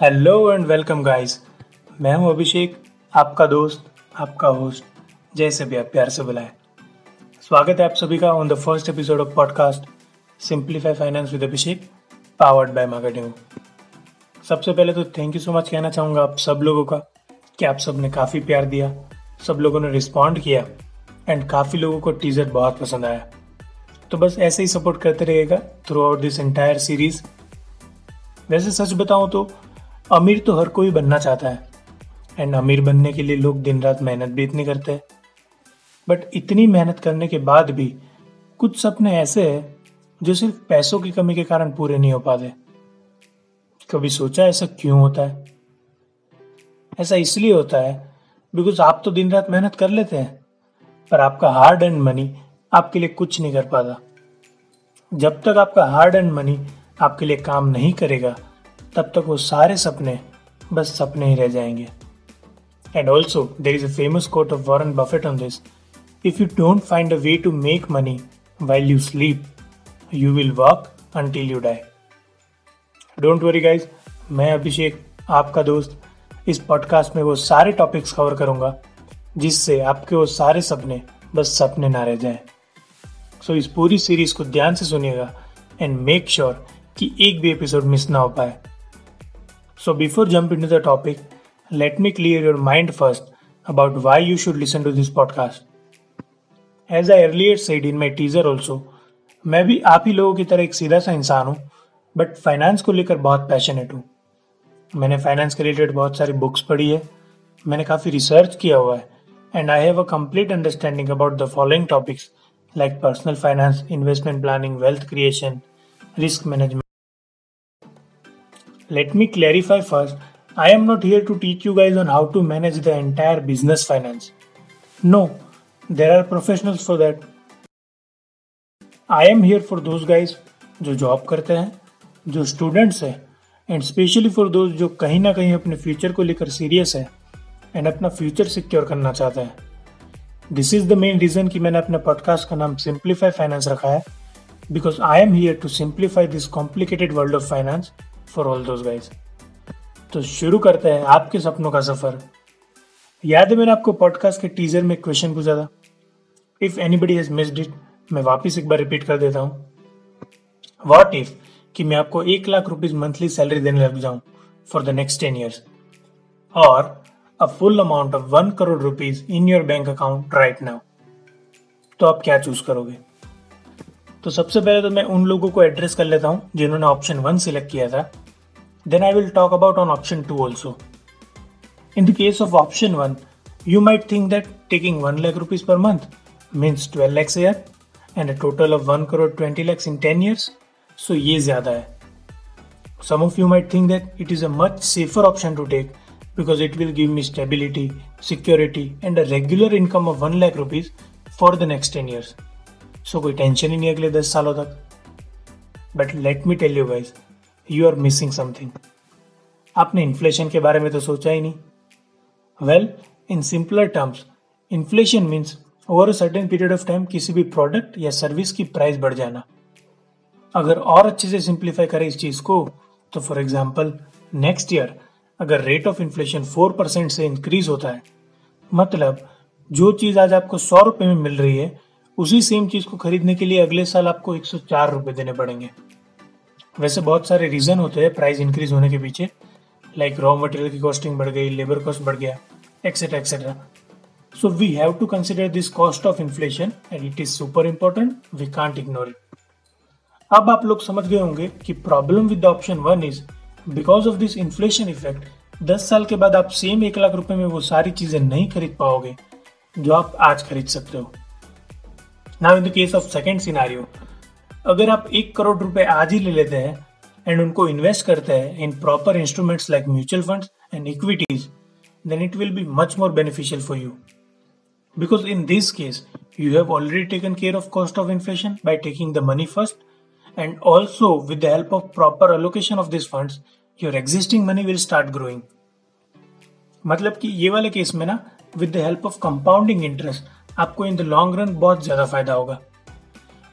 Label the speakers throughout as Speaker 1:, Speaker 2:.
Speaker 1: Hello and welcome guys मैं हूँ अभिषेक, आपका दोस्त, आपका होस्ट जैसे भी आप प्यार से बुलाएँ। स्वागत है आप सभी का on the first episode of podcast simplify finance with Abhishek powered by marketing सबसे पहले तो थैंक यू सो मच कहना चाहूँगा आप सब लोगों का कि आप सबने काफ़ी प्यार दिया, सब लोगों ने रिस्पॉन्ड किया एंड काफ़ी लोगों को टीजर बहुत पसंद आया। तो बस ऐसे ही सपोर्ट करते रहेगा throughout this entire series वैसे सच बताऊँ तो अमीर तो हर कोई बनना चाहता है। एंड अमीर बनने के लिए लोग दिन रात मेहनत भी इतनी करते हैं। बट इतनी मेहनत करने के बाद भी कुछ सपने ऐसे हैं जो सिर्फ़ पैसों की कमी के कारण पूरे नहीं हो पाते। कभी सोचा ऐसा क्यों होता है? ऐसा इसलिए होता है बिकॉज़ आप तो दिन रात मेहनत कर लेते हैं, पर आपका हार्ड एंड मनी आपके लिए कुछ नहीं कर पाता। जब तक आपका हार्ड एंड मनी आपके लिए काम नहीं करेगा तब तक वो सारे सपने बस सपने ही रह जाएँगे। And also there is a famous quote of Warren Buffett on this if you don't find a way to make money while you sleep you will work until you die don't worry guys मैं अभिषेक आपका दोस्त इस podcast में वो सारे topics cover करूँगा जिससे आपके वो सारे सपने बस सपने ना रह जाएँ। सो so, इस पूरी सीरीज़ को ध्यान से सुनिएगा एंड मेक श्योर कि एक भी एपिसोड मिस ना हो पाए। So before jump in the topic let me clear your mind first about why you should listen to this podcast as I earlier said in my teaser also मैं भी आप ही लोगों की तरह एक सीधा सा इंसान हूँ बट फाइनेंस को लेकर बहुत पैशनेट हूँ मैंने फाइनेंस के रिलेटेड बहुत सारी बुक्स पढ़ी है मैंने काफ़ी रिसर्च किया हुआ है and I have a complete understanding about the following topics like personal finance, investment planning, wealth creation, risk management. Let me clarify first I am not here to teach you guys on how to manage the entire business finance. No, there are professionals for that. I am here for those guys जो job करते हैं जो students हैं and specially for those जो कहीं ना कहीं अपने फ्यूचर को लेकर सीरियस है एंड अपना फ्यूचर सिक्योर करना चाहते हैं this is the main reason कि मैंने अपने पॉडकास्ट का नाम सिंप्लीफाई फाइनेंस रखा है because I am here to simplify this complicated world of finance for all those guys तो शुरू करते हैं आपके सपनों का सफ़र। याद है मैंने आपको पॉडकास्ट के टीजर में क्वेश्चन पूछा था? If anybody has missed it मैं वापिस एक बार रिपीट कर देता हूँ। वॉट इफ़ कि मैं आपको एक लाख रुपीज़ मंथली सैलरी देने लग जाऊँ for the next ten years और a full amount of one crore rupees in your bank account right now तो आप क्या चूज़ करोगे? तो सबसे पहले तो मैं उन लोगों को एड्रेस कर लेता हूँ जिन्होंने ऑप्शन वन सिलेक्ट किया था। Then I will talk about on option two also in the case of option one you might think that taking 1 lakh rupees per month means 12 lakhs a year and a total of 1 crore 20 lakhs in 10 years so ye zyada hai some of you might think that it is a much safer option to take because it will give me stability, security and a regular income of 1 lakh rupees for the next 10 years. So कोई tension ही नहीं अगले 10 सालों तक but let me tell you guys You are missing something आपने inflation के बारे में तो सोचा ही नहीं। Well in simpler terms inflation means over certain period of time किसी भी प्रोडक्ट या सर्विस की प्राइस बढ़ जाना। अगर और अच्छे से सिंप्लीफाई करें इस चीज़ को तो फॉर एग्ज़ाम्पल नेक्स्ट ईयर अगर rate of inflation four percent से इंक्रीज होता है मतलब जो चीज़ आज आपको सौ रुपए में मिल रही है, उसी सेम चीज़ को खरीदने के लिए अगले साल आपको एक सौ चार रुपए देने पड़ेंगे। वैसे बहुत सारे रीजन होते हैं प्राइस इंक्रीज होने के पीछे लाइक रॉ मटेरियल की कॉस्टिंग बढ़ गई लेबर कॉस्ट बढ़ गया etcetera etcetera so we have to consider this cost of inflation and it is super important we can't ignore it अब आप लोग समझ गए होंगे कि problem with option one is because of this inflation effect दस साल के बाद आप सेम एक लाख रुपए में वो सारी चीज़ें नहीं खरीद पाओगे जो आप आज खरीद सकते हो. Now in the case of second scenario अगर आप एक करोड़ रुपए आज ही ले लेते हैं एंड उनको इन्वेस्ट करते हैं in proper instruments like mutual funds and equities then it will be much more beneficial for you because in this case you have already taken care of cost of inflation by taking the money first and also with the help of proper allocation of this fund your existing money will start growing मतलब कि ये वाले case में ना with the help of compounding interest आपको in the long run बहुत ज़्यादा फ़ायदा होगा।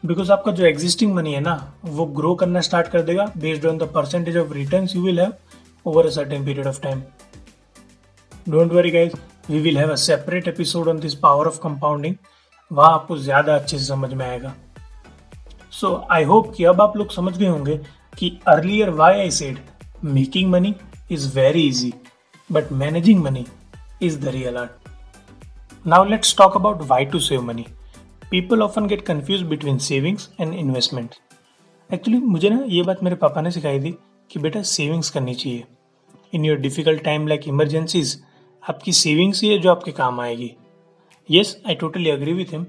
Speaker 1: बिकॉज़ आपका जो एग्जिस्टिंग मनी है ना वो ग्रो करना स्टार्ट कर देगा based on the percentage of return you will have over a certain period of time. Don't worry, guys, we will have a separate episode on. वहाँ आपको ज़्यादा अच्छे से समझ में आएगा सो आई होप कि अब आप लोग समझ गए होंगे कि earlier why I said making money is very easy but managing money is the real art now let's talk about why to save money people often get confuse between savings and investment actually मुझे ना ये बात मेरे पापा ने सिखाई थी कि बेटा सेविंग्स करनी चाहिए। In your difficult time like emergencies आपकी सेविंग्स ही है जो आपके काम आएगी। Yes I totally agree with him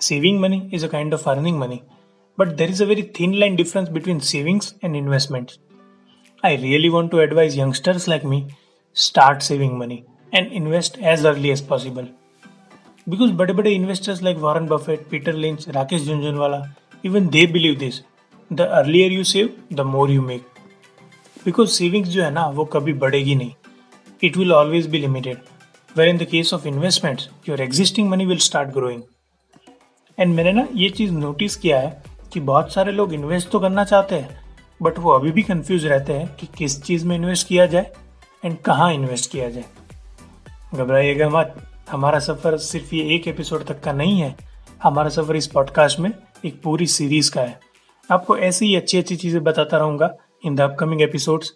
Speaker 1: saving money is a kind of earning money but there is a very thin line difference between savings and investment I really want to advise youngsters like me start saving money and invest as early as possible because बड़े बड़े investors like Warren Buffett Peter Lynch Rakesh Jhunjhunwala even they believe this the earlier you save the more you make because savings जो है ना, वो कभी बढ़ेगी नहीं. It will always be limited where in the case of investment your existing money will start growing and मैंने ना ये चीज़ नोटिस किया है कि बहुत सारे लोग इन्वेस्ट तो करना चाहते हैं बट वो अभी भी कंफ्यूज रहते हैं कि किस चीज़ में इन्वेस्ट किया जाए एंड कहाँ इन्वेस्ट किया जाए. घबराइएगा मत. हमारा सफ़र सिर्फ़ ये एक एपिसोड तक का नहीं है, हमारा सफ़र इस पॉडकास्ट में एक पूरी सीरीज़ का है। आपको ऐसी ही अच्छी अच्छी चीज़ें बताता रहूँगा in the upcoming episodes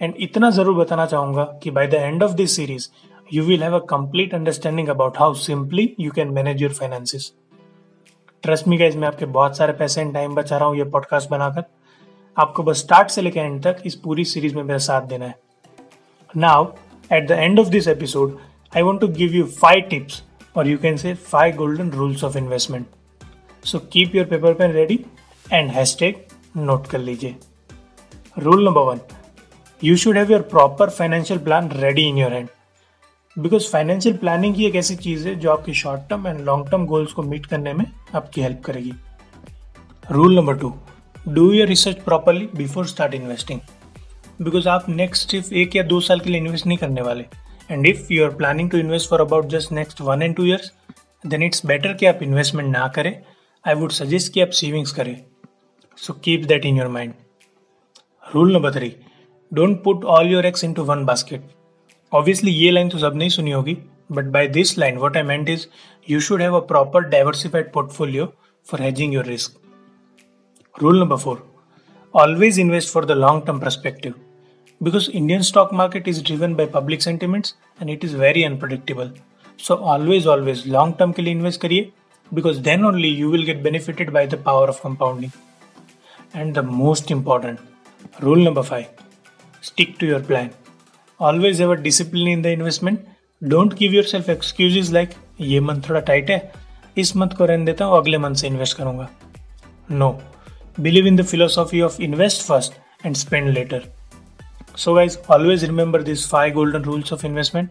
Speaker 1: and इतना ज़रूर बताना चाहूँगा कि by the end of this series you will have a complete understanding about how simply you can manage your finances trust me guys मैं आपके बहुत सारे पैसे एंड टाइम बचा रहा हूँ ये पॉडकास्ट बनाकर। आपको बस स्टार्ट से लेकर एंड तक इस पूरी सीरीज़ में मेरा साथ देना है। Now at the end of this episode I want to give you five tips और you can say five golden rules of investment so keep your paper pen ready and hashtag note कर लीजिए rule number one you should have your proper financial plan ready in your hand because financial planning ही एक ऐसी चीज़ है जो आपकी short term and long term goals को meet करने में आपकी हेल्प करेगी. Rule number two do your research properly before start investing because आप नेक्स्ट सिर्फ़ एक या दो साल के लिए इन्वेस्ट नहीं करने वाले. And if you are planning to invest for about just next one and two years then it's better कि आप इन्वेस्टमेंट ना करें। आई वुड सजेस्ट कि आप सेविंग्स करें। So keep that in your mind rule number three don't put all your eggs into one basket obviously ये line तो सब नहीं सुनी होगी but by this line what I meant is you should have a proper diversified portfolio for hedging your risk rule number four always invest for the long term perspective. because indian stock market is driven by public sentiments and it is very unpredictable so always always long term के लिए invest करिए because then only you will get benefited by the power of compounding. And the most important, rule number five stick to your plan. Always have a discipline in the investment. Don't give yourself excuses like ये month थोड़ा tight है इस month को रहने देता हूँ अगले month से इन्वेस्ट करूंगा no believe in the philosophy of invest first and spend later so guys always remember these five golden rules of investment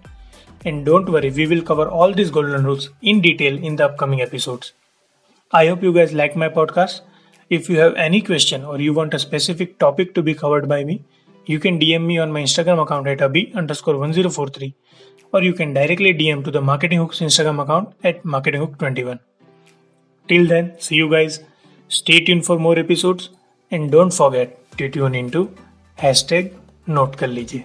Speaker 1: and don't worry, we will cover all these golden rules in detail in the upcoming episodes. I hope you guys like my podcast. If you have any question or you want a specific topic to be covered by me, you can DM me on my Instagram account at abhi underscore 1043 or you can directly DM to the Marketing Hooks Instagram account at marketinghook21. Till then, see you guys. Stay tuned for more episodes and don't forget to tune into hashtag note कर लीजिए।